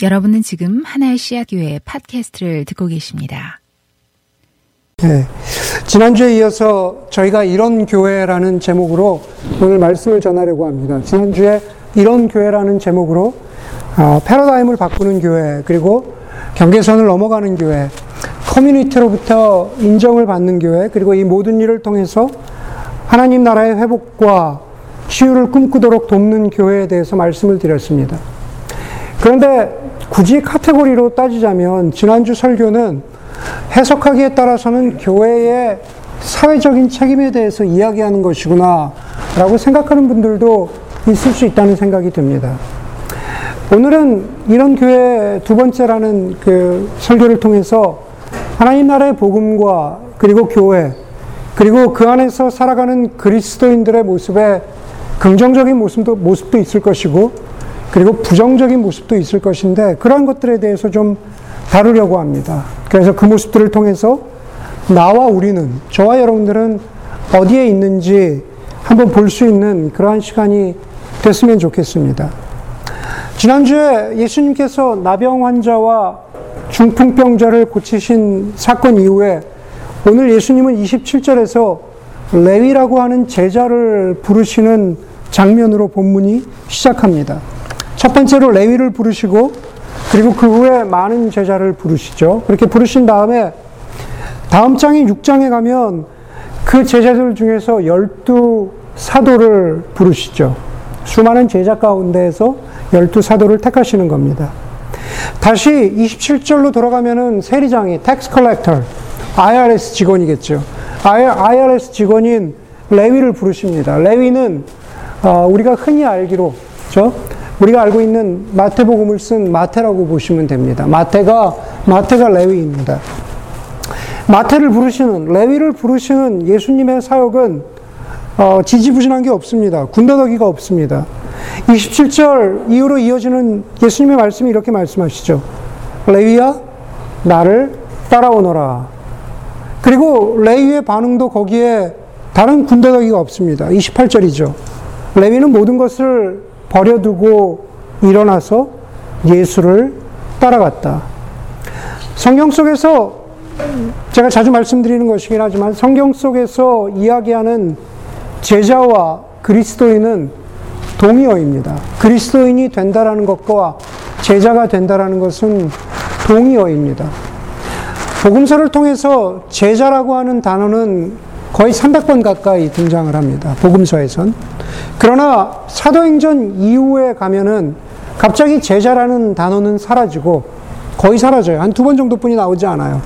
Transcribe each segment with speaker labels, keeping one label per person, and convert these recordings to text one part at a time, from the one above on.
Speaker 1: 여러분은 지금 하나의 씨앗 교회 팟캐스트를 듣고 계십니다.
Speaker 2: 네. 지난주에 이어서 저희가 이런 교회라는 제목으로 오늘 말씀을 전하려고 합니다. 지난주에 이런 교회라는 제목으로 어, 패러다임을 바꾸는 교회, 그리고 경계선을 넘어가는 교회, 커뮤니티로부터 인정을 받는 교회, 그리고 이 모든 일을 통해서 하나님 나라의 회복과 치유를 꿈꾸도록 돕는 교회에 대해서 말씀을 드렸습니다. 그런데 굳이 카테고리로 따지자면 지난주 설교는 해석하기에 따라서는 교회의 사회적인 책임에 대해서 이야기하는 것이구나 라고 생각하는 분들도 있을 수 있다는 생각이 듭니다. 오늘은 이런 교회 두 번째라는 그 설교를 통해서 하나님 나라의 복음과 그리고 교회 그리고 그 안에서 살아가는 그리스도인들의 모습에 긍정적인 모습도, 모습도 있을 것이고 그리고 부정적인 모습도 있을 것인데 그러한 것들에 대해서 좀 다루려고 합니다. 그래서 그 모습들을 통해서 나와 우리는, 저와 여러분들은 어디에 있는지 한번 볼 수 있는 그러한 시간이 됐으면 좋겠습니다. 지난주에 예수님께서 나병 환자와 중풍병자를 고치신 사건 이후에 오늘 예수님은 27절에서 레위라고 하는 제자를 부르시는 장면으로 본문이 시작합니다. 첫 번째로 레위를 부르시고 그리고 그 후에 많은 제자를 부르시죠. 그렇게 부르신 다음에 다음 장인 6장에 가면 그 제자들 중에서 열두 사도를 부르시죠. 수많은 제자 가운데에서 열두 사도를 택하시는 겁니다. 다시 27절로 돌아가면은 세리장이 tax collector, IRS 직원이겠죠. IRS 직원인 레위를 부르십니다. 레위는 어, 우리가 흔히 알기로, 그렇죠? 우리가 알고 있는 마태복음을 쓴 마태라고 보시면 됩니다. 마태가 마태가 레위입니다. 마태를 부르시는 레위를 부르시는 예수님의 사역은 어, 지지부진한 게 없습니다. 군더더기가 없습니다. 27절 이후로 이어지는 예수님의 말씀이 이렇게 말씀하시죠. 레위야 나를 따라오너라. 그리고 레위의 반응도 거기에 다른 군더더기가 없습니다. 28절이죠. 레위는 모든 것을 버려두고 일어나서 예수를 따라갔다. 성경 속에서 제가 자주 말씀드리는 것이긴 하지만 성경 속에서 이야기하는 제자와 그리스도인은 동의어입니다. 그리스도인이 된다라는 것과 제자가 된다라는 것은 동의어입니다. 복음서를 통해서 제자라고 하는 단어는 거의 300번 가까이 등장을 합니다. 복음서에선. 그러나 사도행전 이후에 가면은 갑자기 제자라는 단어는 사라지고 거의 사라져요. 한 두 번 정도뿐이 나오지 않아요.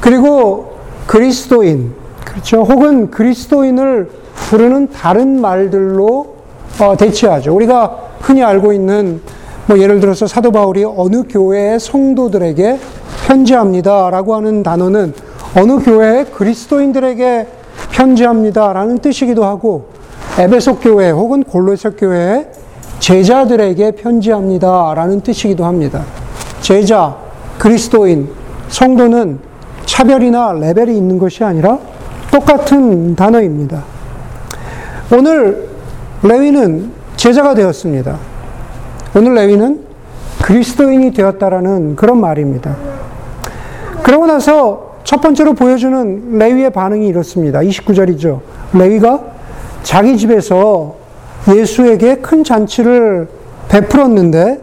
Speaker 2: 그리고 그리스도인, 그렇죠. 혹은 그리스도인을 부르는 다른 말들로 어, 대치하죠. 우리가 흔히 알고 있는 뭐 예를 들어서 사도 바울이 어느 교회의 성도들에게 편지합니다라고 하는 단어는 어느 교회의 그리스도인들에게 편지합니다라는 뜻이기도 하고 에베소 교회 혹은 골로새 교회의 제자들에게 편지합니다라는 뜻이기도 합니다. 제자, 그리스도인, 성도는 차별이나 레벨이 있는 것이 아니라 똑같은 단어입니다. 오늘 레위는 제자가 되었습니다. 오늘 레위는 그리스도인이 되었다라는 그런 말입니다. 그러고 나서 첫 번째로 보여주는 레위의 반응이 이렇습니다. 29절이죠. 레위가 자기 집에서 예수에게 큰 잔치를 베풀었는데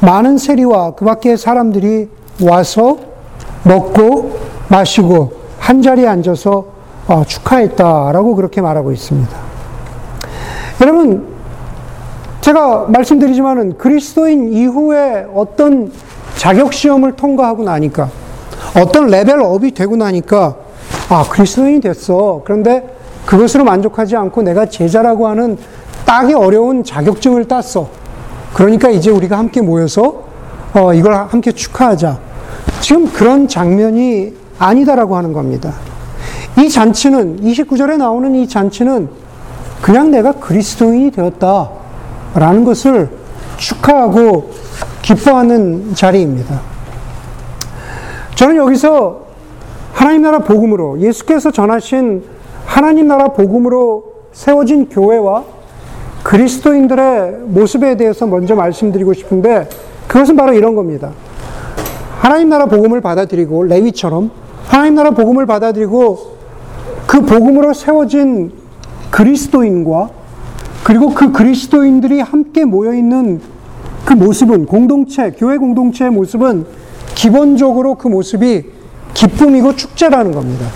Speaker 2: 많은 세리와 그 밖에 사람들이 와서 먹고 마시고 한 자리에 앉아서 어, 축하했다라고 그렇게 말하고 있습니다. 여러분, 제가 말씀드리지만은 그리스도인 이후에 어떤 자격 시험을 통과하고 나니까 어떤 레벨업이 되고 나니까 아, 그리스도인이 됐어. 그런데 그것으로 만족하지 않고 내가 제자라고 하는 따기 어려운 자격증을 땄어. 그러니까 이제 우리가 함께 모여서 어, 이걸 함께 축하하자. 지금 그런 장면이 아니다라고 하는 겁니다. 이 잔치는, 29절에 나오는 이 잔치는 그냥 내가 그리스도인이 되었다. 라는 것을 축하하고 기뻐하는 자리입니다. 저는 여기서 하나님 나라 복음으로 예수께서 전하신 하나님 나라 복음으로 세워진 교회와 그리스도인들의 모습에 대해서 먼저 말씀드리고 싶은데 그 그것은 바로 이런 겁니다. 하나님 나라 복음을 받아들이고 레위처럼 하나님 나라 복음을 받아들이고 그 복음으로 세워진 그리스도인과 그리고 그 그리스도인들이 함께 모여 있는 그 모습은 공동체, 교회 공동체의 모습은 기본적으로 그 모습이 기쁨이고 축제라는 겁니다.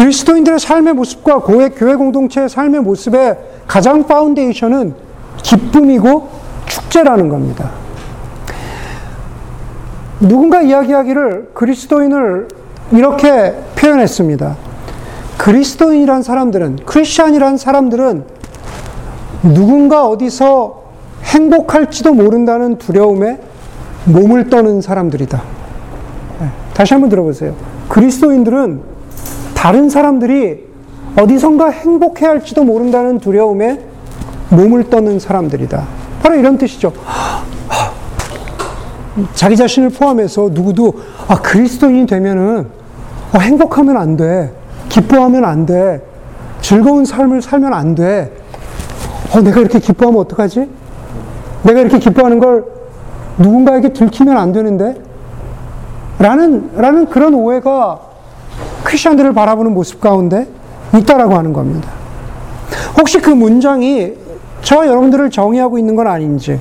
Speaker 2: 예. 그리스도인들의 삶의 모습과 교회, 교회 공동체의 삶의 모습의 가장 파운데이션은 기쁨이고 축제라는 겁니다. 누군가 이야기하기를 그리스도인을 이렇게 표현했습니다. 그리스도인이란 사람들은, 크리스찬이란 사람들은 누군가 어디서 행복할지도 모른다는 두려움에 몸을 떠는 사람들이다. 네, 다시 한번 들어보세요. 그리스도인들은 다른 사람들이 어디선가 행복해 할지도 모른다는 두려움에 몸을 떠는 사람들이다. 바로 이런 뜻이죠. 자기 자신을 포함해서 누구도 아, 그리스도인이 되면은 아, 행복하면 안 돼. 기뻐하면 안 돼. 즐거운 삶을 살면 안 돼. 어, 내가 이렇게 기뻐하면 어떡하지? 내가 이렇게 기뻐하는 걸 누군가에게 들키면 안 되는데? 라는, 라는 그런 오해가 크리스천들을 바라보는 모습 가운데 있다라고 하는 겁니다. 혹시 그 문장이 저와 여러분들을 정의하고 있는 건 아닌지,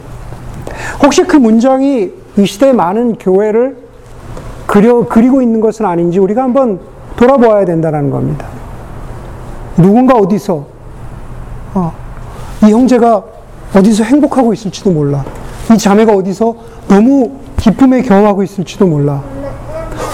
Speaker 2: 혹시 그 문장이 이 시대의 많은 교회를 그려, 그리고 있는 것은 아닌지 우리가 한번 돌아보아야 된다는 겁니다. 누군가 어디서, 어, 이 형제가 어디서 행복하고 있을지도 몰라. 이 자매가 어디서 너무 기쁨에 경험하고 있을지도 몰라.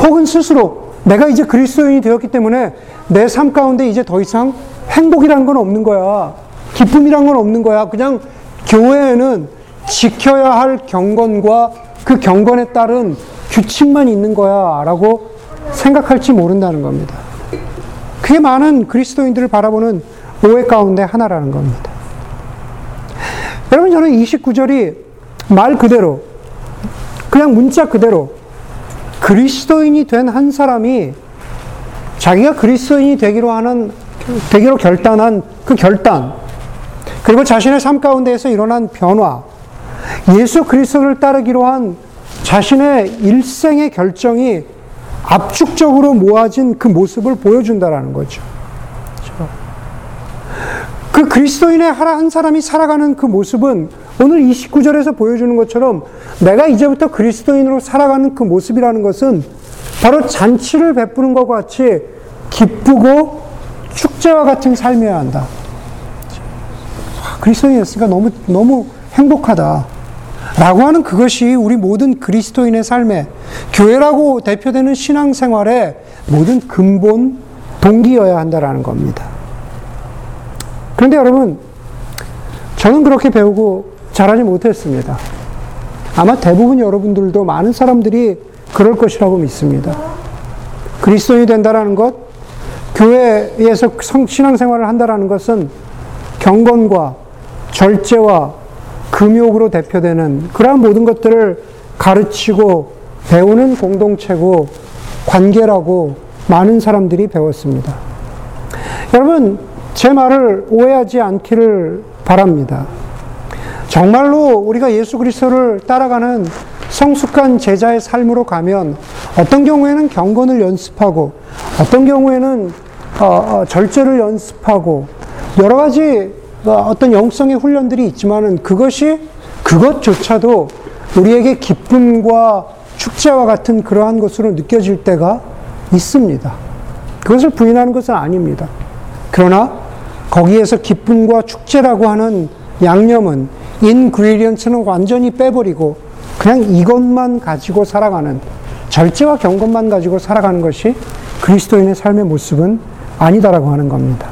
Speaker 2: 혹은 스스로 내가 이제 그리스도인이 되었기 때문에 내 삶 가운데 이제 더 이상 행복이란 건 없는 거야. 기쁨이란 건 없는 거야. 그냥 교회에는 지켜야 할 경건과 그 경건에 따른 규칙만 있는 거야. 라고 생각할지 모른다는 겁니다. 그게 많은 그리스도인들을 바라보는 오해 가운데 하나라는 겁니다. 여러분, 저는 29절이 말 그대로, 그냥 문자 그대로 그리스도인이 된 한 사람이 자기가 그리스도인이 되기로 하는, 되기로 결단한 그 결단, 그리고 자신의 삶 가운데에서 일어난 변화, 예수 그리스도를 따르기로 한 자신의 일생의 결정이 압축적으로 모아진 그 모습을 보여준다라는 거죠. 그 그리스도인의 한 사람이 살아가는 그 모습은 오늘 29절에서 보여주는 것처럼 내가 이제부터 그리스도인으로 살아가는 그 모습이라는 것은 바로 잔치를 베푸는 것과 같이 기쁘고 축제와 같은 삶이어야 한다. 그리스도인이었으니까 너무, 너무 행복하다. 라고 하는 그것이 우리 모든 그리스도인의 삶에 교회라고 대표되는 신앙생활의 모든 근본 동기여야 한다라는 겁니다. 그런데 여러분, 저는 그렇게 배우고 자라지 못했습니다. 아마 대부분 여러분들도 많은 사람들이 그럴 것이라고 믿습니다. 그리스도인이 된다라는 것, 교회에서 신앙생활을 한다라는 것은 경건과 절제와 금욕으로 대표되는 그러한 모든 것들을 가르치고 배우는 공동체고 관계라고 많은 사람들이 배웠습니다. 여러분, 제 말을 오해하지 않기를 바랍니다. 정말로 우리가 예수 그리스도를 따라가는 성숙한 제자의 삶으로 가면 어떤 경우에는 경건을 연습하고 어떤 경우에는 어, 어, 절제를 연습하고 여러 가지 어, 어떤 영성의 훈련들이 있지만은 그것이 그것조차도 우리에게 기쁨과 축제와 같은 그러한 것으로 느껴질 때가 있습니다. 그것을 부인하는 것은 아닙니다. 그러나 거기에서 기쁨과 축제라고 하는 양념은 인그리디언츠는 완전히 빼버리고 그냥 이것만 가지고 살아가는 절제와 경건만 가지고 살아가는 것이 그리스도인의 삶의 모습은 아니다라고 하는 겁니다.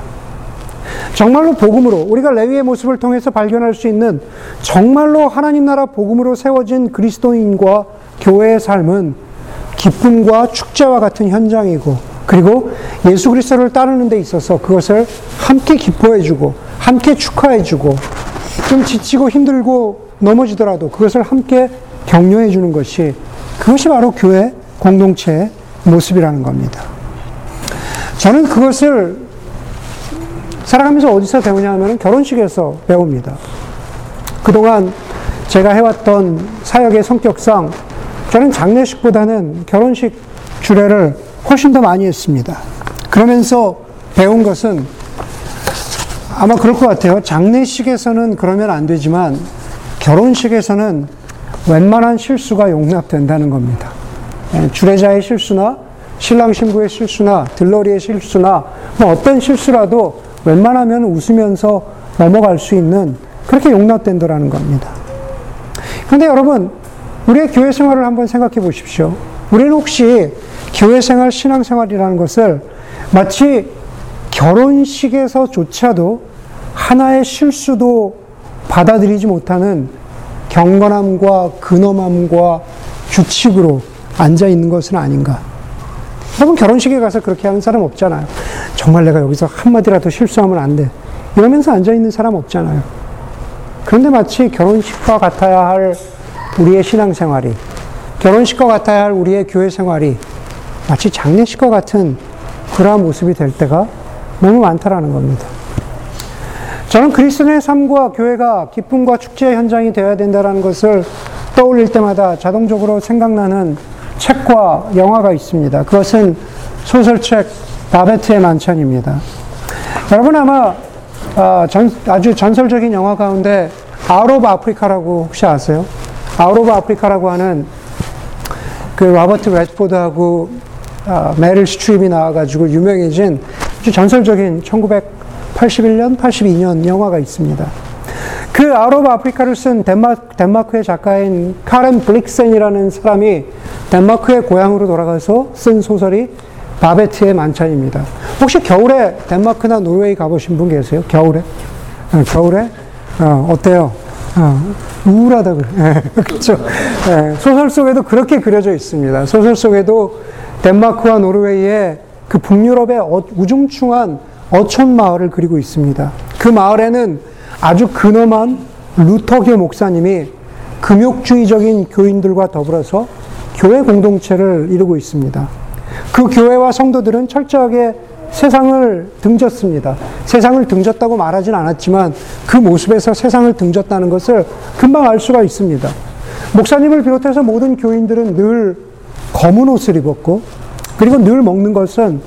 Speaker 2: 정말로 복음으로 우리가 레위의 모습을 통해서 발견할 수 있는 정말로 하나님 나라 복음으로 세워진 그리스도인과 교회의 삶은 기쁨과 축제와 같은 현장이고 그리고 예수 그리스도를 따르는 데 있어서 그것을 함께 기뻐해 주고 함께 축하해 주고 좀 지치고 힘들고 넘어지더라도 그것을 함께 격려해 주는 것이 그것이 바로 교회 공동체의 모습이라는 겁니다. 저는 그것을 살아가면서 어디서 배우냐 하면 결혼식에서 배웁니다. 그동안 제가 해왔던 사역의 성격상 저는 장례식보다는 결혼식 주례를 훨씬 더 많이 했습니다. 그러면서 배운 것은 아마 그럴 것 같아요. 장례식에서는 그러면 안 되지만 결혼식에서는 웬만한 실수가 용납된다는 겁니다. 예, 주례자의 실수나 신랑 신부의 실수나 들러리의 실수나 뭐 어떤 실수라도 웬만하면 웃으면서 넘어갈 수 있는 그렇게 용납된다라는 겁니다. 그런데 여러분 우리의 교회 생활을 한번 생각해 보십시오. 우리는 혹시 교회 생활, 신앙 생활이라는 것을 마치 결혼식에서조차도 하나의 실수도 받아들이지 못하는 경건함과 근엄함과 규칙으로 앉아 있는 것은 아닌가. 여러분 결혼식에 가서 그렇게 하는 사람 없잖아요. 정말 내가 여기서 한마디라도 실수하면 안 돼. 이러면서 앉아 있는 사람 없잖아요. 그런데 마치 결혼식과 같아야 할 우리의 신앙생활이, 결혼식과 같아야 할 우리의 교회 생활이 마치 장례식과 같은 그러한 모습이 될 때가 너무 많다라는 겁니다. 저는 그리스도의 삶과 교회가 기쁨과 축제의 현장이 되어야 된다는 것을 떠올릴 때마다 자동적으로 생각나는 책과 영화가 있습니다. 그것은 소설책 바베트의 만찬입니다. 여러분 아마 아, 주 전설적인 영화 가운데 Out of Africa라고 혹시 아세요? Out of Africa라고 하는 그 로버트 레드포드하고 아, 메릴 스트립이 나와가지고 유명해진 아주 전설적인 1981년, 82년 영화가 있습니다. 그 Out of Africa를 쓴 덴마크, 덴마크 의 작가인 카렌 블릭센이라는 사람이 덴마크의 고향으로 돌아가서 쓴 소설이 바베트의 만찬입니다. 혹시 겨울에 덴마크나 노르웨이 가보신 분 계세요? 겨울에? 어, 겨울에? 어, 어때요? 어, 우울하다 그래. 그렇죠. 네, 소설 속에도 그렇게 그려져 있습니다. 소설 속에도 덴마크와 노르웨이의 그 북유럽의 어, 우중충한 어촌 마을을 그리고 있습니다. 그 마을에는 아주 근엄한 루터교 목사님이 금욕주의적인 교인들과 더불어서 교회 공동체를 이루고 있습니다. 그 교회와 성도들은 철저하게 세상을 등졌습니다. 세상을 등졌다고 말하진 않았지만 그 모습에서 세상을 등졌다는 것을 금방 알 수가 있습니다. 목사님을 비롯해서 모든 교인들은 늘 검은 옷을 입었고 그리고 늘 먹는 것은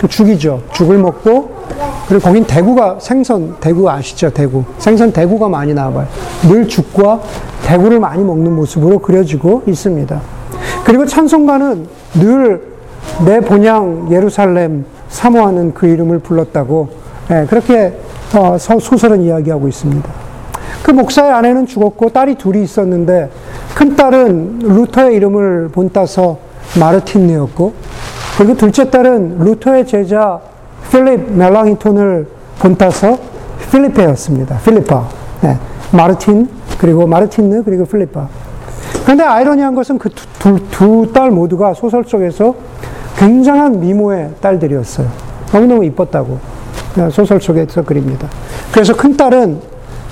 Speaker 2: 그 죽이죠. 죽을 먹고 그리고 거긴 대구가 생선 대구 아시죠? 대구 생선 대구가 많이 나와요. 늘 죽과 대구를 많이 먹는 모습으로 그려지고 있습니다. 그리고 찬송가는 늘 내 본향 예루살렘 사모하는 그 이름을 불렀다고 예, 그렇게 어, 소설은 이야기하고 있습니다. 그 목사의 아내는 죽었고 딸이 둘이 있었는데 큰 딸은 루터의 이름을 본따서 마르틴이었고 그리고 둘째 딸은 루터의 제자 필립 멜랑이톤을 본따서 필리페였습니다. 필리파. 네. 마르틴, 그리고 마르틴느, 그리고 필리파. 그런데 아이러니한 것은 그 두딸 모두가 소설 속에서 굉장한 미모의 딸들이었어요. 너무너무 이뻤다고. 네, 소설 속에서 그립니다. 그래서 큰 딸은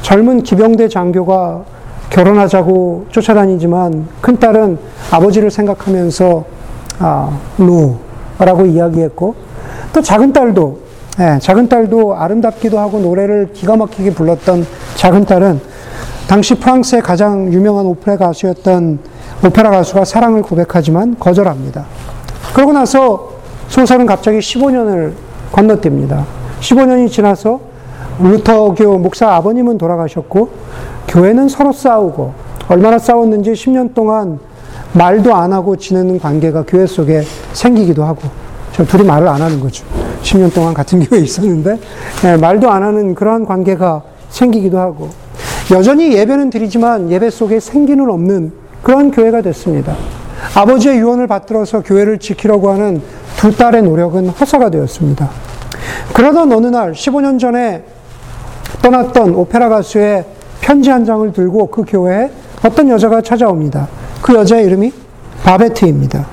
Speaker 2: 젊은 기병대 장교가 결혼하자고 쫓아다니지만 큰 딸은 아버지를 생각하면서 아, 노라고 이야기했고 또 작은 딸도 예, 작은 딸도 아름답기도 하고 노래를 기가 막히게 불렀던 작은 딸은 당시 프랑스의 가장 유명한 오페라 가수였던 오페라 가수가 사랑을 고백하지만 거절합니다. 그러고 나서 소설은 갑자기 15년을 건너뜁니다. 15년이 지나서 루터교 목사 아버님은 돌아가셨고 교회는 서로 싸우고 얼마나 싸웠는지 10년 동안 말도 안 하고 지내는 관계가 교회 속에 생기기도 하고, 저 둘이 말을 안 하는 거죠. 10년 동안 같은 교회에 있었는데, 네, 말도 안 하는 그러한 관계가 생기기도 하고, 여전히 예배는 드리지만 예배 속에 생기는 없는 그런 교회가 됐습니다. 아버지의 유언을 받들어서 교회를 지키려고 하는 두 딸의 노력은 허사가 되었습니다. 그러던 어느 날, 15년 전에 떠났던 오페라 가수의 편지 한 장을 들고 그 교회에 어떤 여자가 찾아옵니다. 그 여자의 이름이 바베트입니다.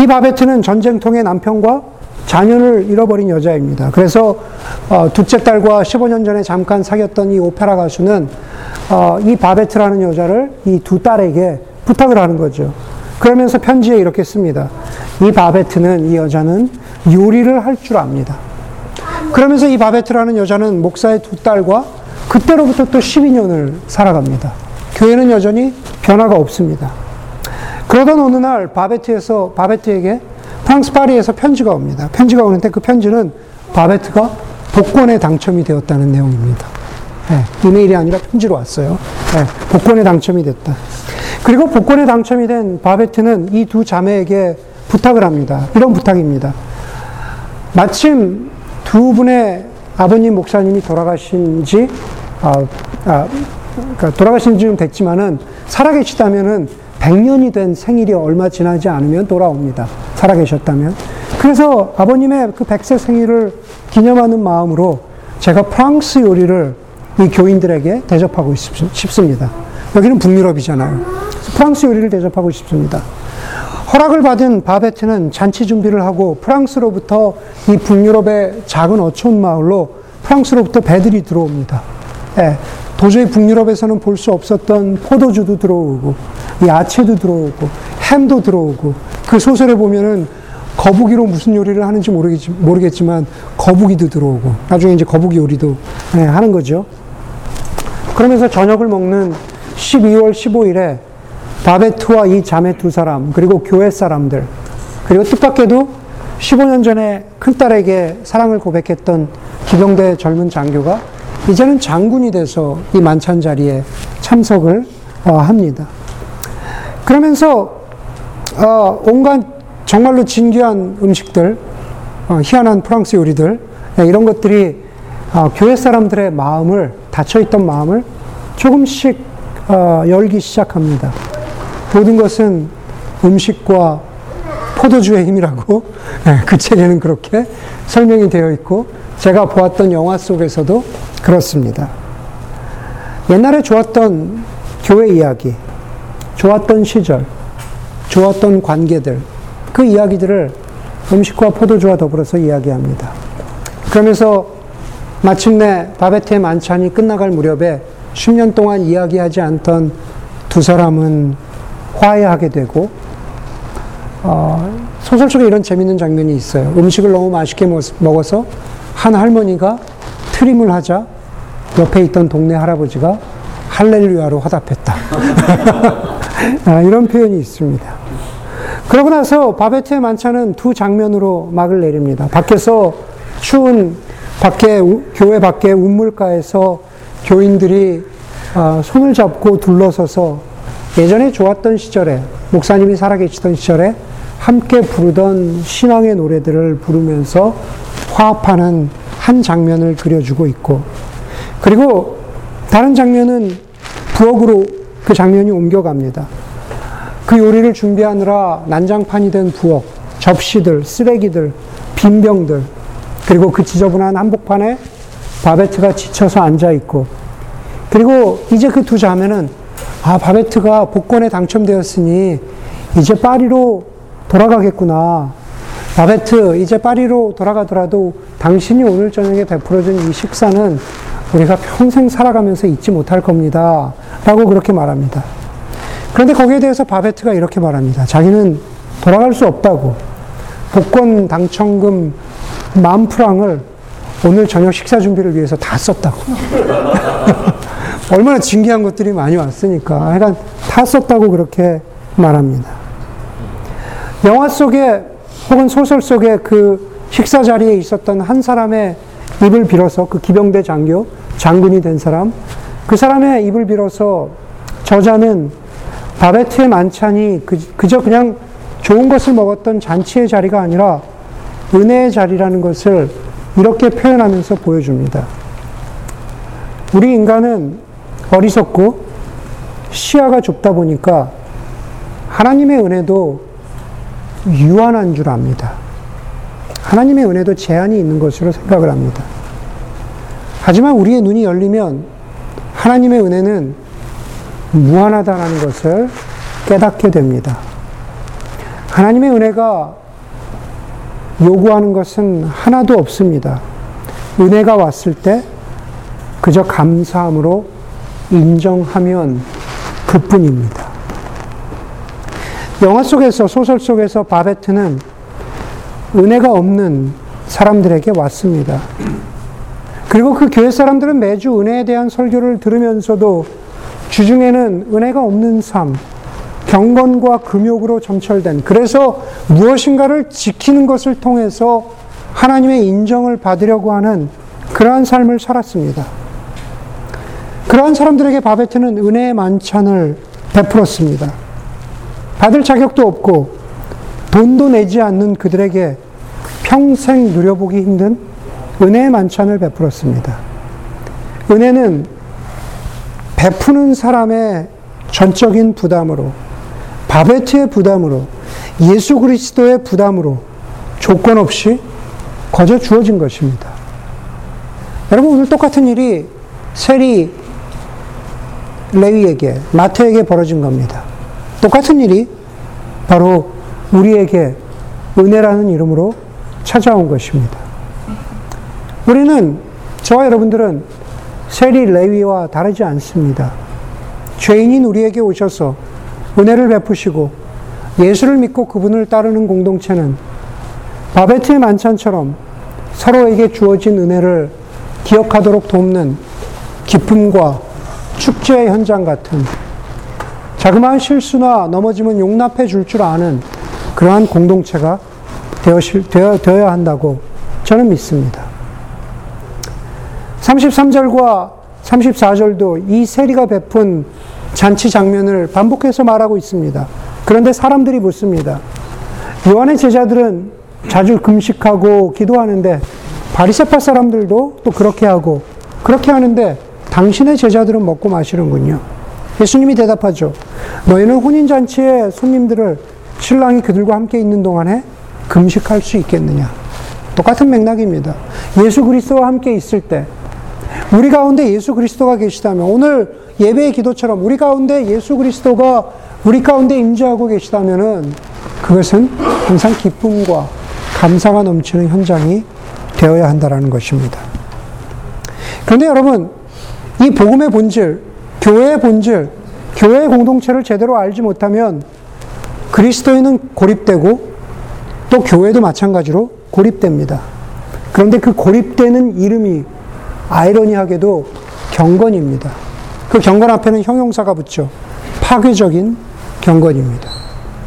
Speaker 2: 이 바베트는 전쟁통의 남편과 자녀를 잃어버린 여자입니다. 그래서 어, 둘째 딸과 15년 전에 잠깐 사귀었던 이 오페라 가수는 어, 이 바베트라는 여자를 이 두 딸에게 부탁을 하는 거죠. 그러면서 편지에 이렇게 씁니다. 이 바베트는 이 여자는 요리를 할 줄 압니다. 그러면서 이 바베트라는 여자는 목사의 두 딸과 그때로부터 또 12년을 살아갑니다. 교회는 여전히 변화가 없습니다. 그러던 어느 날 바베트에서 바베트에게 프랑스 파리에서 편지가 옵니다. 편지가 오는데 그 편지는 바베트가 복권에 당첨이 되었다는 내용입니다. 네, 이메일이 아니라 편지로 왔어요. 네, 복권에 당첨이 됐다. 그리고 복권에 당첨이 된 바베트는 이 두 자매에게 부탁을 합니다. 이런 부탁입니다. 마침 두 분의 아버님 목사님이 돌아가신 지, 아, 아, 그러니까 돌아가신 지는 됐지만은 살아계시다면은 100년이 된 생일이 얼마 지나지 않으면 돌아옵니다. 살아계셨다면. 그래서 아버님의 그 100세 생일을 기념하는 마음으로 제가 프랑스 요리를 이 교인들에게 대접하고 싶습니다. 여기는 북유럽이잖아요. 프랑스 요리를 대접하고 싶습니다. 허락을 받은 바베트는 잔치 준비를 하고 프랑스로부터 이 북유럽의 작은 어촌 마을로 프랑스로부터 배들이 들어옵니다. 예, 도저히 북유럽에서는 볼 수 없었던 포도주도 들어오고, 야채도 들어오고, 햄도 들어오고, 그 소설에 보면은 거북이로 무슨 요리를 하는지 모르겠지, 만 거북이도 들어오고, 나중에 이제 거북이 요리도 예, 하는 거죠. 그러면서 저녁을 먹는 12월 15일에 바베트와 이 자매 두 사람, 그리고 교회 사람들, 그리고 뜻밖에도 15년 전에 큰딸에게 사랑을 고백했던 기병대 젊은 장교가 이제는 장군이 돼서 이 만찬 자리에 참석을 어, 합니다. 그러면서 어, 온갖 정말로 진귀한 음식들, 어, 희한한 프랑스 요리들 네, 이런 것들이 교회 사람들의 마음을 닫혀있던 마음을 조금씩 열기 시작합니다. 모든 것은 음식과 포도주의 힘이라고 네, 그 책에는 그렇게 설명이 되어 있고 제가 보았던 영화 속에서도 그렇습니다. 옛날에 좋았던 교회 이야기, 좋았던 시절, 좋았던 관계들, 그 이야기들을 음식과 포도주와 더불어서 이야기합니다. 그러면서 마침내 바베트의 만찬이 끝나갈 무렵에 10년 동안 이야기하지 않던 두 사람은 화해하게 되고, 어, 소설 속에 이런 재밌는 장면이 있어요. 음식을 너무 맛있게 먹어서 한 할머니가 트림을 하자 옆에 있던 동네 할아버지가 할렐루야로 화답했다. 아, 이런 표현이 있습니다. 그러고 나서 바베트의 만찬은 두 장면으로 막을 내립니다. 밖에서 추운 밖에 교회 밖에 운물가에서 교인들이 아, 손을 잡고 둘러서서 예전에 좋았던 시절에 목사님이 살아계시던 시절에 함께 부르던 신앙의 노래들을 부르면서 화합하는 한 장면을 그려주고 있고 그리고 다른 장면은 부엌으로 그 장면이 옮겨갑니다. 그 요리를 준비하느라 난장판이 된 부엌, 접시들, 쓰레기들, 빈병들, 그리고 그 지저분한 한복판에 바베트가 지쳐서 앉아 있고, 그리고 이제 그 두 자매는 아, 바베트가 복권에 당첨되었으니 이제 파리로 돌아가겠구나. 바베트, 이제 파리로 돌아가더라도 당신이 오늘 저녁에 베풀어준 이 식사는 우리가 평생 살아가면서 잊지 못할 겁니다. 라고 그렇게 말합니다. 그런데 거기에 대해서 바베트가 이렇게 말합니다. 자기는 돌아갈 수 없다고. 복권 당첨금 만 프랑을 오늘 저녁 식사 준비를 위해서 다 썼다고. 얼마나 진기한 것들이 많이 왔으니까. 하여간 다 썼다고 그렇게 말합니다. 영화 속에 혹은 소설 속에 그 식사 자리에 있었던 한 사람의 입을 빌어서 그 기병대 장교, 장군이 된 사람, 그 사람의 입을 빌어서 저자는 바베트의 만찬이 그, 그저 그냥 좋은 것을 먹었던 잔치의 자리가 아니라 은혜의 자리라는 것을 이렇게 표현하면서 보여줍니다. 우리 인간은 어리석고 시야가 좁다 보니까 하나님의 은혜도 유한한 줄 압니다. 하나님의 은혜도 제한이 있는 것으로 생각을 합니다. 하지만 우리의 눈이 열리면 하나님의 은혜는 무한하다는 것을 깨닫게 됩니다. 하나님의 은혜가 요구하는 것은 하나도 없습니다. 은혜가 왔을 때 그저 감사함으로 인정하면 그뿐입니다. 영화 속에서, 소설 속에서 바베트는 은혜가 없는 사람들에게 왔습니다. 그리고 그 교회 사람들은 매주 은혜에 대한 설교를 들으면서도 주중에는 은혜가 없는 삶, 경건과 금욕으로 점철된, 그래서 무엇인가를 지키는 것을 통해서 하나님의 인정을 받으려고 하는 그러한 삶을 살았습니다. 그러한 사람들에게 바베트는 은혜의 만찬을 베풀었습니다. 받을 자격도 없고 돈도 내지 않는 그들에게 평생 누려보기 힘든 은혜의 만찬을 베풀었습니다. 은혜는 베푸는 사람의 전적인 부담으로, 바베트의 부담으로, 예수 그리스도의 부담으로 조건 없이 거저 주어진 것입니다. 여러분, 오늘 똑같은 일이 세리 레위에게, 마태에게 벌어진 겁니다. 똑같은 일이 바로 우리에게 은혜라는 이름으로 찾아온 것입니다. 우리는, 저와 여러분들은 세리 레위와 다르지 않습니다. 죄인인 우리에게 오셔서 은혜를 베푸시고 예수를 믿고 그분을 따르는 공동체는 바베트의 만찬처럼 서로에게 주어진 은혜를 기억하도록 돕는 기쁨과 축제의 현장 같은 자그마한 실수나 넘어지면 용납해 줄줄 아는 그러한 공동체가 되어, 되어 야 한다고 저는 믿습니다. 33절과 34절도 이 세리가 베푼 잔치 장면을 반복해서 말하고 있습니다. 그런데 사람들이 묻습니다. 요한의 제자들은 자주 금식하고 기도하는데 바리새파 사람들도 또 그렇게 하고 그렇게 하는데 당신의 제자들은 먹고 마시는군요. 예수님이 대답하죠. 너희는 혼인잔치에 손님들을 신랑이 그들과 함께 있는 동안에 금식할 수 있겠느냐. 똑같은 맥락입니다. 예수 그리스도와 함께 있을 때, 우리 가운데 예수 그리스도가 계시다면, 오늘 예배의 기도처럼 우리 가운데 예수 그리스도가 우리 가운데 임재하고 계시다면은, 그것은 항상 기쁨과 감사가 넘치는 현장이 되어야 한다는 것입니다. 그런데 여러분, 이 복음의 본질, 교회의 본질, 교회의 공동체를 제대로 알지 못하면 그리스도인은 고립되고 또 교회도 마찬가지로 고립됩니다. 그런데 그 고립되는 이름이 아이러니하게도 경건입니다. 그 경건 앞에는 형용사가 붙죠. 파괴적인 경건입니다.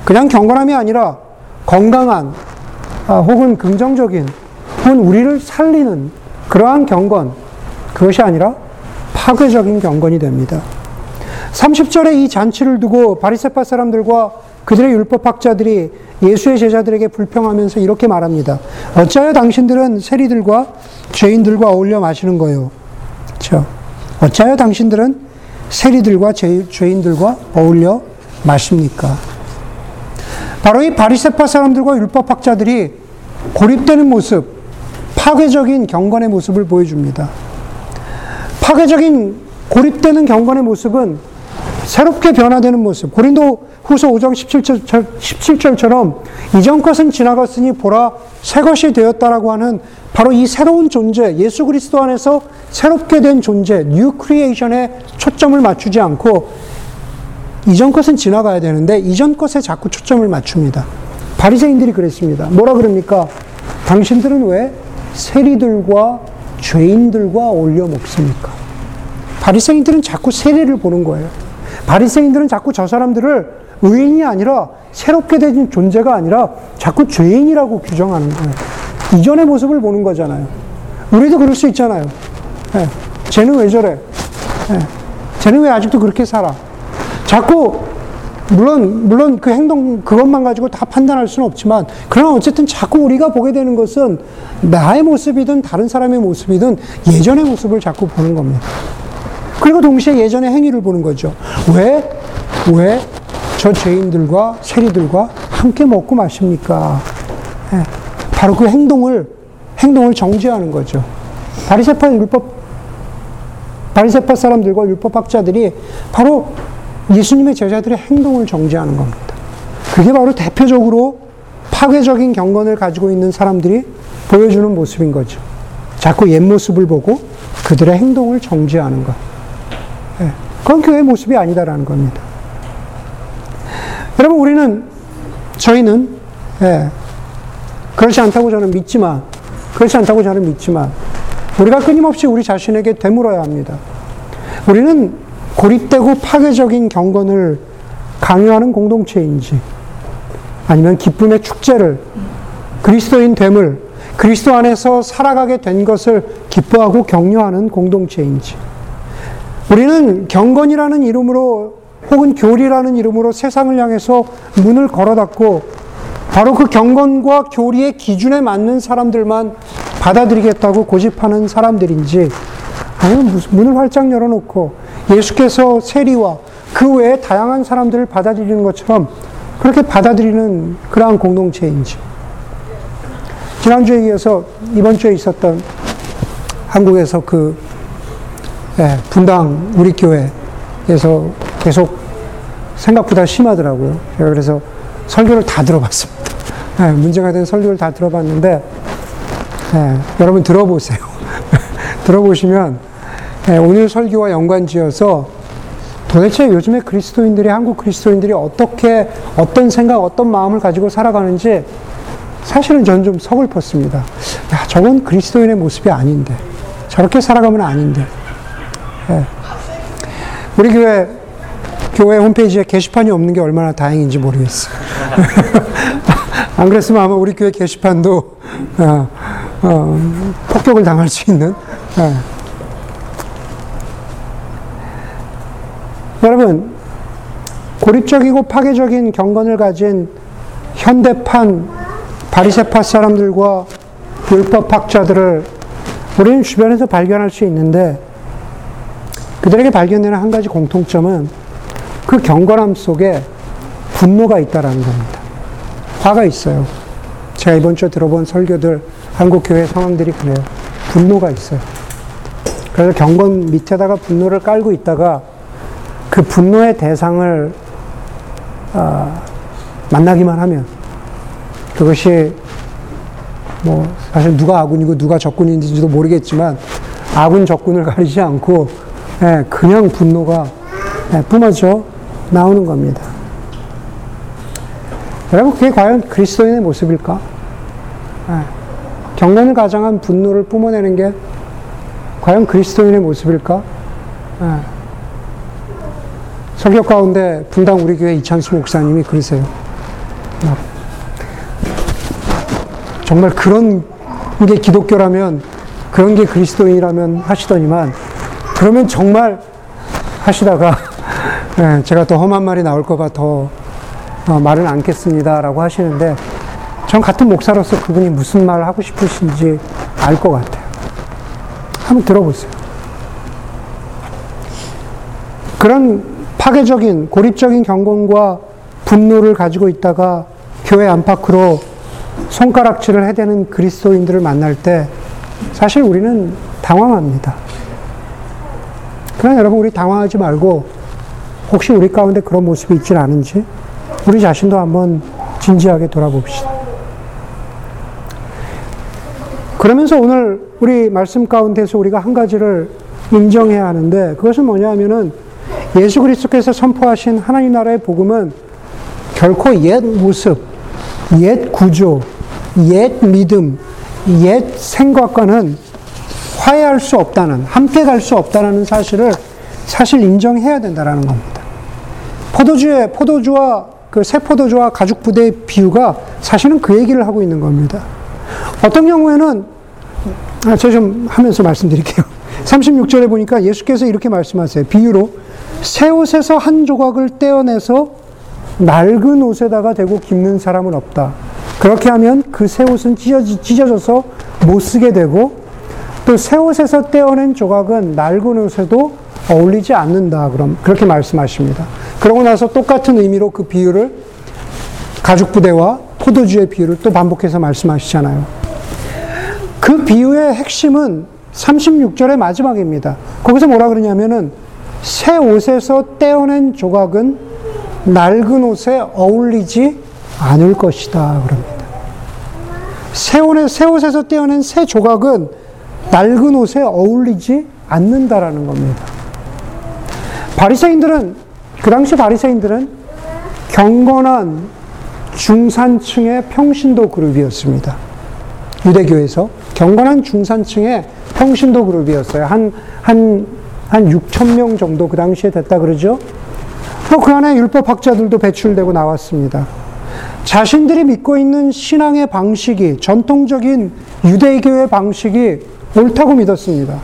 Speaker 2: 그냥 경건함이 아니라 건강한 아, 혹은 긍정적인 혹은 우리를 살리는 그러한 경건 그것이 아니라 파괴적인 경건이 됩니다. 30절에 이 잔치를 두고 바리새파 사람들과 그들의 율법학자들이 예수의 제자들에게 불평하면서 이렇게 말합니다. 어찌하여 당신들은 세리들과 죄인들과 어울려 마시는 거요? 그렇죠? 어찌하여 당신들은 세리들과 죄, 죄인들과 어울려 마십니까? 바로 이 바리새파 사람들과 율법학자들이 고립되는 모습, 파괴적인 경건의 모습을 보여줍니다. 파괴적인 고립되는 경건의 모습은 새롭게 변화되는 모습. 고린도 후서 5장 17절, 17절 처럼 이전 것은 지나갔으니 보라 새 것이 되었다라고 하는 바로 이 새로운 존재, 예수 그리스도 안에서 새롭게 된 존재, new creation에 초점을 맞추지 않고 이전 것은 지나가야 되는데 이전 것에 자꾸 초점을 맞춥니다. 바리새인들이 그랬습니다. 뭐라 그럽니까? 당신들은 왜 세리들과 죄인들과 올려 먹습니까? 바리새인들은 자꾸 세리를 보는 거예요. 바리새인들은 자꾸 저 사람들을 의인이 아니라 새롭게 된 존재가 아니라 자꾸 죄인이라고 규정하는 거예요. 이전의 모습을 보는 거잖아요. 우리도 그럴 수 있잖아요. 네. 쟤는 왜 저래? 네. 쟤는 왜 아직도 그렇게 살아? 자꾸 물론 물론 그 행동 그것만 가지고 다 판단할 수는 없지만 그러나 어쨌든 자꾸 우리가 보게 되는 것은 나의 모습이든 다른 사람의 모습이든 예전의 모습을 자꾸 보는 겁니다. 그리고 동시에 예전의 행위를 보는 거죠. 왜? 왜 저 죄인들과 세리들과 함께 먹고 마십니까? 네. 바로 그 행동을 행동을 정죄하는 거죠. 바리새파 율법 바리새파 사람들과 율법학자들이 바로 예수님의 제자들의 행동을 정죄하는 겁니다. 그게 바로 대표적으로 파괴적인 경건을 가지고 있는 사람들이 보여주는 모습인 거죠. 자꾸 옛 모습을 보고 그들의 행동을 정죄하는 것. 예, 그건 교회 모습이 아니다라는 겁니다. 여러분, 우리는, 저희는, 예, 그렇지 않다고 저는 믿지만, 그렇지 않다고 저는 믿지만, 우리가 끊임없이 우리 자신에게 되물어야 합니다. 우리는 고립되고 파괴적인 경건을 강요하는 공동체인지, 아니면 기쁨의 축제를, 그리스도인 됨을, 그리스도 안에서 살아가게 된 것을 기뻐하고 격려하는 공동체인지, 우리는 경건이라는 이름으로 혹은 교리라는 이름으로 세상을 향해서 문을 걸어 닫고 바로 그 경건과 교리의 기준에 맞는 사람들만 받아들이겠다고 고집하는 사람들인지 아니면 문을 활짝 열어놓고 예수께서 세리와 그 외에 다양한 사람들을 받아들이는 것처럼 그렇게 받아들이는 그러한 공동체인지. 지난주에 이어서 이번 주에 있었던 한국에서 그 예, 분당 우리 교회에서 계속 생각보다 심하더라고요. 제가 그래서 설교를 다 들어봤습니다. 예, 문제가 된 설교를 다 들어봤는데 예, 여러분 들어보세요. 들어보시면 예, 오늘 설교와 연관지어서 도대체 요즘에 그리스도인들이 한국 그리스도인들이 어떻게 어떤 생각 어떤 마음을 가지고 살아가는지 사실은 저는 좀 서글펐습니다. 야 저건 그리스도인의 모습이 아닌데 저렇게 살아가면 아닌데 예. 우리 교회 교회 홈페이지에 게시판이 없는 게 얼마나 다행인지 모르겠어요. 안 그랬으면 아마 우리 교회 게시판도 어, 어, 폭격을 당할 수 있는. 예. 여러분 고립적이고 파괴적인 경건을 가진 현대판 바리세파 사람들과 율법학자들을 우리는 주변에서 발견할 수 있는데 그들에게 발견되는 한 가지 공통점은 그 경건함 속에 분노가 있다라는 겁니다. 화가 있어요. 제가 이번 주에 들어본 설교들, 한국 교회 상황들이 그래요. 분노가 있어요. 그래서 경건 밑에다가 분노를 깔고 있다가 그 분노의 대상을 어, 만나기만 하면 그것이 뭐 사실 누가 아군이고 누가 적군인지도 모르겠지만 아군 적군을 가리지 않고 예, 그냥 분노가 예, 뿜어져 나오는 겁니다. 여러분, 그게 과연 그리스도인의 모습일까? 예, 경건을 가장한 분노를 뿜어내는 게 과연 그리스도인의 모습일까? 설교 가운데 분당 우리 교회 이창수 목사님이 그러세요. 정말 그런 게 기독교라면, 그런 게 그리스도인이라면 하시더니만, 그러면 정말 하시다가 네, 제가 더 험한 말이 나올까봐 더 어, 말은 않겠습니다라고 하시는데 전 같은 목사로서 그분이 무슨 말 하고 싶으신지 알 것 같아요. 한번 들어보세요. 그런 파괴적인 고립적인 경건과 분노를 가지고 있다가 교회 안팎으로 손가락질을 해대는 그리스도인들을 만날 때 사실 우리는 당황합니다. 그러나 여러분 우리 당황하지 말고 혹시 우리 가운데 그런 모습이 있지 않은지 우리 자신도 한번 진지하게 돌아봅시다. 그러면서 오늘 우리 말씀 가운데서 우리가 한 가지를 인정해야 하는데 그것은 뭐냐 하면은 예수 그리스도께서 선포하신 하나님 나라의 복음은 결코 옛 모습, 옛 구조, 옛 믿음, 옛 생각과는 화해할 수 없다는, 함께 갈 수 없다는 사실을 사실 인정해야 된다는 겁니다. 포도주의, 포도주와 그 새 포도주와 가죽 부대의 비유가 사실은 그 얘기를 하고 있는 겁니다. 어떤 경우에는, 아, 제가 좀 하면서 말씀드릴게요. 36절에 보니까 예수께서 이렇게 말씀하세요. 비유로 새 옷에서 한 조각을 떼어내서 낡은 옷에다가 대고 깁는 사람은 없다. 그렇게 하면 그 새 옷은 찢어져서 못 쓰게 되고 또새 옷에서 떼어낸 조각은 낡은 옷에도 어울리지 않는다. 그럼 그렇게 말씀하십니다. 그러고 나서 똑같은 의미로 그 비유를 가죽 부대와 포도주의 비유를 또 반복해서 말씀하시잖아요. 그 비유의 핵심은 36절의 마지막입니다. 거기서 뭐라 그러냐면은 새 옷에서 떼어낸 조각은 낡은 옷에 어울리지 않을 것이다. 그럽니다. 새 옷에서 떼어낸 새 조각은 낡은 옷에 어울리지 않는다라는 겁니다. 바리새인들은 그 당시 바리새인들은 경건한 중산층의 평신도 그룹이었습니다. 유대교에서 경건한 중산층의 평신도 그룹이었어요. 한, 한 한 6천 명 정도 그 당시에 됐다 그러죠. 뭐그 안에 율법 학자들도 배출되고 나왔습니다. 자신들이 믿고 있는 신앙의 방식이 전통적인 유대교의 방식이 옳다고 믿었습니다.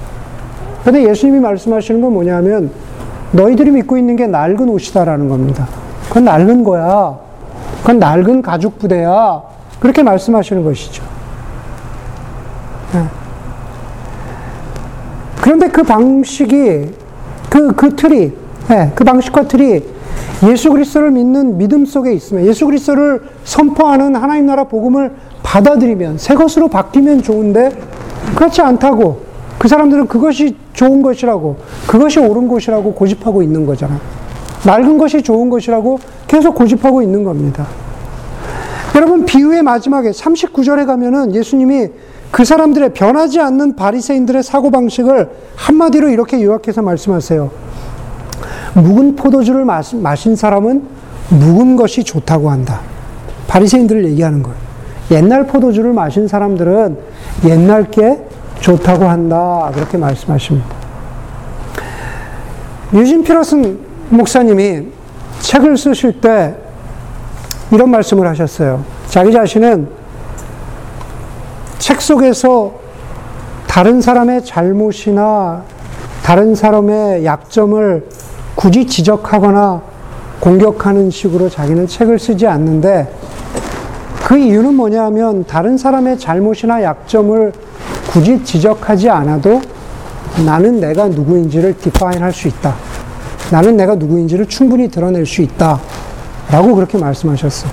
Speaker 2: 그런데 예수님이 말씀하시는 건 뭐냐면 너희들이 믿고 있는 게 낡은 옷이다라는 겁니다. 그건 낡은 거야. 그건 낡은 가죽 부대야. 그렇게 말씀하시는 것이죠. 네. 그런데 그 방식이 그, 그 틀이, 네, 그 방식과 틀이 예수 그리스도를 믿는 믿음 속에 있으면 예수 그리스도를 선포하는 하나님 나라 복음을 받아들이면 새 것으로 바뀌면 좋은데 그렇지 않다고 그 사람들은 그것이 좋은 것이라고 그것이 옳은 것이라고 고집하고 있는 거잖아. 낡은 것이 좋은 것이라고 계속 고집하고 있는 겁니다. 여러분 비유의 마지막에 39절에 가면은 예수님이 그 사람들의 변하지 않는 바리새인들의 사고 방식을 한마디로 이렇게 요약해서 말씀하세요. 묵은 포도주를 마신 사람은 묵은 것이 좋다고 한다. 바리새인들을 얘기하는 거예요. 옛날 포도주를 마신 사람들은 옛날 게 좋다고 한다. 그렇게 말씀하십니다. 유진 피러슨 목사님이 책을 쓰실 때 이런 말씀을 하셨어요. 자기 자신은 책 속에서 다른 사람의 잘못이나 다른 사람의 약점을 굳이 지적하거나 공격하는 식으로 자기는 책을 쓰지 않는데 그 이유는 뭐냐 하면 다른 사람의 잘못이나 약점을 굳이 지적하지 않아도 나는 내가 누구인지를 디파인 할 수 있다. 나는 내가 누구인지를 충분히 드러낼 수 있다. 라고 그렇게 말씀하셨어요.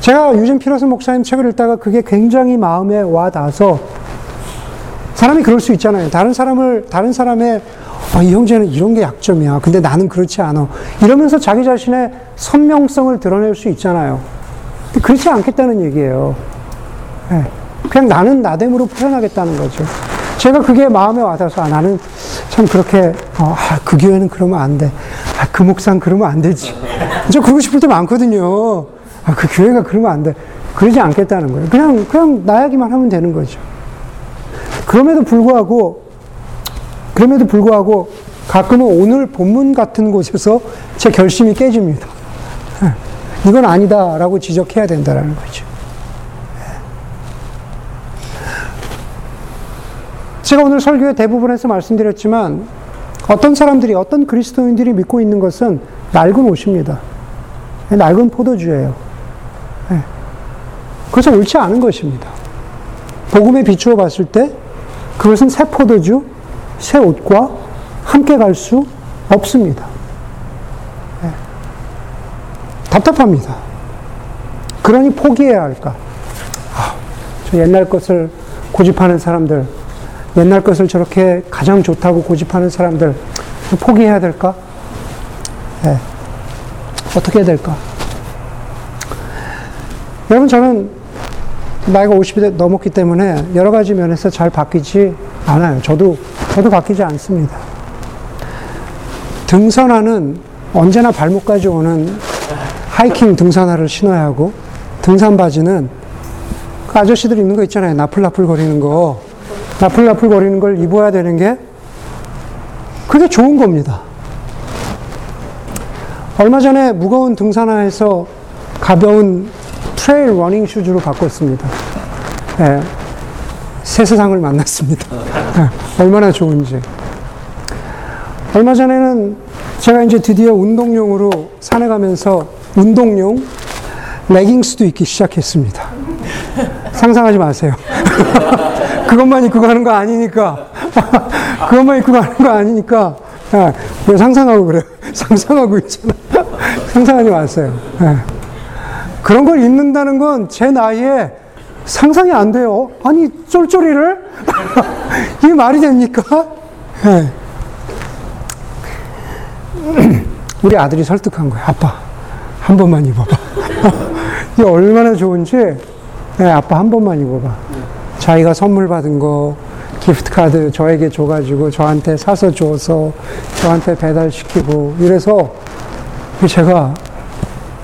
Speaker 2: 제가 유진 피러슨 목사님 책을 읽다가 그게 굉장히 마음에 와 닿아서 사람이 그럴 수 있잖아요. 다른 사람을, 다른 사람의 아, 이 형제는 이런 게 약점이야. 근데 나는 그렇지 않아. 이러면서 자기 자신의 선명성을 드러낼 수 있잖아요. 그렇지 않겠다는 얘기예요. 네. 그냥 나는 나됨으로 표현하겠다는 거죠. 제가 그게 마음에 와닿아서 아, 나는 참 그렇게 어, 아, 그 교회는 그러면 안 돼. 아, 그 목사는 그러면 안 되지. 저 그러고 싶을 때 많거든요. 아, 그 교회가 그러면 안 돼. 그러지 않겠다는 거예요. 그냥 그냥 나야기만 하면 되는 거죠. 그럼에도 불구하고 그럼에도 불구하고 가끔은 오늘 본문 같은 곳에서 제 결심이 깨집니다. 예. 이건 아니다라고 지적해야 된다라는 거죠. 제가 오늘 설교의 대부분에서 말씀드렸지만 어떤 사람들이 어떤 그리스도인들이 믿고 있는 것은 낡은 옷입니다. 낡은 포도주예요. 네. 그것은 옳지 않은 것입니다. 복음에 비추어 봤을 때 그것은 새 포도주, 새 옷과 함께 갈 수 없습니다. 네. 답답합니다. 그러니 포기해야 할까? 아, 저 옛날 것을 고집하는 사람들, 옛날 것을 저렇게 가장 좋다고 고집하는 사람들 포기해야 될까? 네. 어떻게 해야 될까? 여러분, 저는 나이가 50이 넘었기 때문에 여러 가지 면에서 잘 바뀌지 않아요. 저도, 저도 바뀌지 않습니다. 등산화는 언제나 발목까지 오는 하이킹 등산화를 신어야 하고, 등산 바지는 그 아저씨들 입는 거 있잖아요. 나풀나풀 거리는 거. 나풀나풀 거리는 걸 입어야 되는 게 그게 좋은 겁니다. 얼마 전에 무거운 등산화에서 가벼운 trail running shoes로 바꿨습니다. 네, 새 세상을 만났습니다. 네, 얼마나 좋은지. 얼마 전에는 제가 이제 드디어 운동용으로 산에 가면서 운동용 레깅스도 입기 시작했습니다. 상상하지 마세요. 그것만 입고 가는 거 아니니까. 그것만 입고 가는 거 아니니까. 야, 왜 상상하고 그래? 상상하고 있잖아. 상상하지 마세요. 네. 그런 걸 입는다는 건 제 나이에 상상이 안 돼요. 아니, 쫄쫄이를? 이게 말이 됩니까? 네. 우리 아들이 설득한 거예요. 아빠, 한 번만 입어봐. 이게 얼마나 좋은지, 네, 아빠 한 번만 입어봐. 자기가 선물 받은 거 gift card 저에게 줘가지고 저한테 사서 줘서 저한테 배달시키고 이래서 제가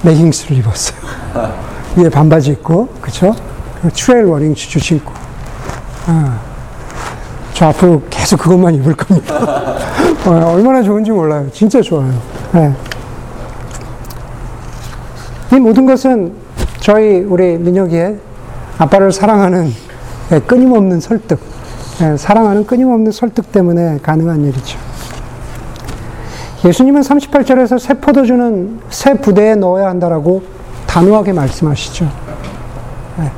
Speaker 2: 레깅스를 입었어요. 위에 반바지 입고 그쵸? trail running shoes 신고 아, 저 앞으로 계속 그것만 입을 겁니다. 어, 얼마나 좋은지 몰라요. 진짜 좋아요. 네. 이 모든 것은 저희 우리 민혁이의 아빠를 사랑하는 예, 끊임없는 설득, 예, 사랑하는 끊임없는 설득 때문에 가능한 일이죠. 예수님은 38절에서 새 포도주는 새 부대에 넣어야 한다라고 단호하게 말씀하시죠. 네.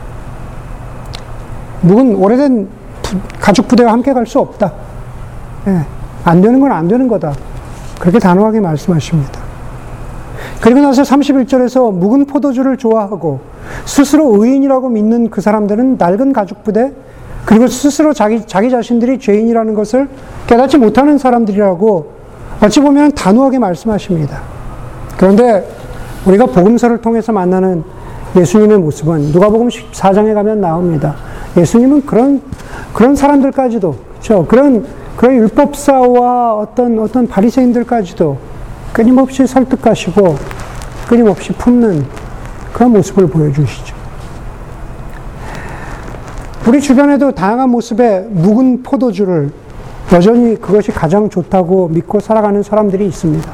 Speaker 2: 묵은 오래된 가죽 부대와 함께 갈 수 없다. 네. 안 되는 건 안 되는 거다. 그렇게 단호하게 말씀하십니다. 그리고 나서 31절에서 묵은 포도주를 좋아하고 스스로 의인이라고 믿는 그 사람들은 낡은 가죽 부대 그리고 스스로 자기, 자기 자신들이 죄인이라는 것을 깨닫지 못하는 사람들이라고 어찌 보면 단호하게 말씀하십니다. 그런데 우리가 복음서를 통해서 만나는 예수님의 모습은 누가복음 14장에 가면 나옵니다. 예수님은 그런 그런 사람들까지도 그렇죠? 그런 그런 율법사와 어떤 어떤 바리새인들까지도 끊임없이 설득하시고 끊임없이 품는 그런 모습을 보여주시죠. 우리 주변에도 다양한 모습의 묵은 포도주를 여전히 그것이 가장 좋다고 믿고 살아가는 사람들이 있습니다.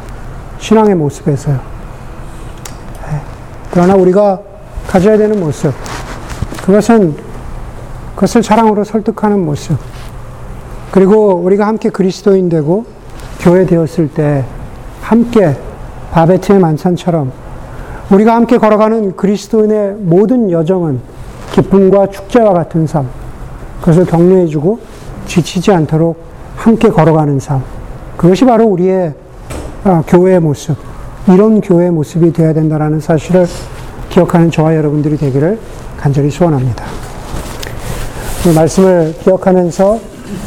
Speaker 2: 신앙의 모습에서요. 네. 그러나 우리가 가져야 되는 모습, 그것은 그것을 사랑으로 설득하는 모습, 그리고 우리가 함께 그리스도인 되고 교회 되었을 때 함께 바베트의 만찬처럼 우리가 함께 걸어가는 그리스도인의 모든 여정은 기쁨과 축제와 같은 삶, 그것을 격려해주고 지치지 않도록 함께 걸어가는 삶. 그것이 바로 우리의 아, 교회의 모습, 이런 교회의 모습이 되어야 된다는 사실을 기억하는 저와 여러분들이 되기를 간절히 소원합니다. 이 말씀을 기억하면서